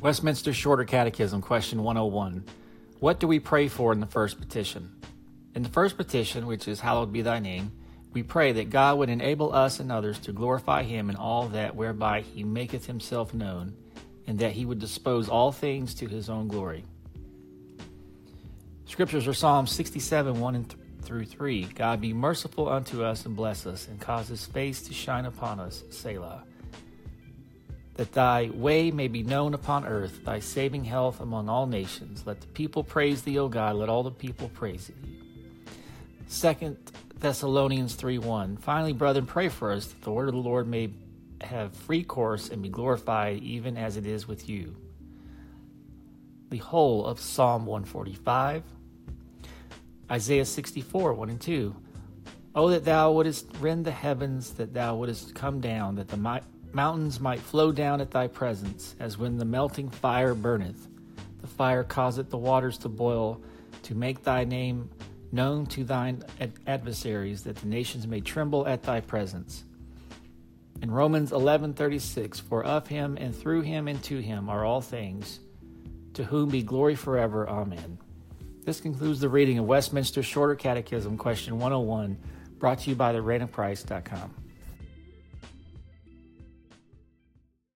Westminster Shorter Catechism, question 101. What do we pray for in the first petition? In the first petition, which is Hallowed be thy name, we pray that God would enable us and others to glorify him in all that whereby he maketh himself known, and that he would dispose all things to his own glory. Scriptures are Psalm 67, 1 and th- through 3. God be merciful unto us and bless us, and cause his face to shine upon us. Selah that thy way may be known upon earth, thy saving health among all nations. Let the people praise thee, O God, let all the people praise thee. Second Thessalonians 3 1. Finally, brethren, pray for us that the word of the Lord may have free course and be glorified even as it is with you. The whole of Psalm 145, Isaiah 64 1 and 2. Oh, that thou wouldest rend the heavens, that thou wouldest come down, that the might Mountains might flow down at thy presence, as when the melting fire burneth. The fire causeth the waters to boil, to make thy name known to thine adversaries, that the nations may tremble at thy presence. In Romans 11:36, for of him and through him and to him are all things, to whom be glory forever. Amen. This concludes the reading of Westminster Shorter Catechism, question 101, brought to you by the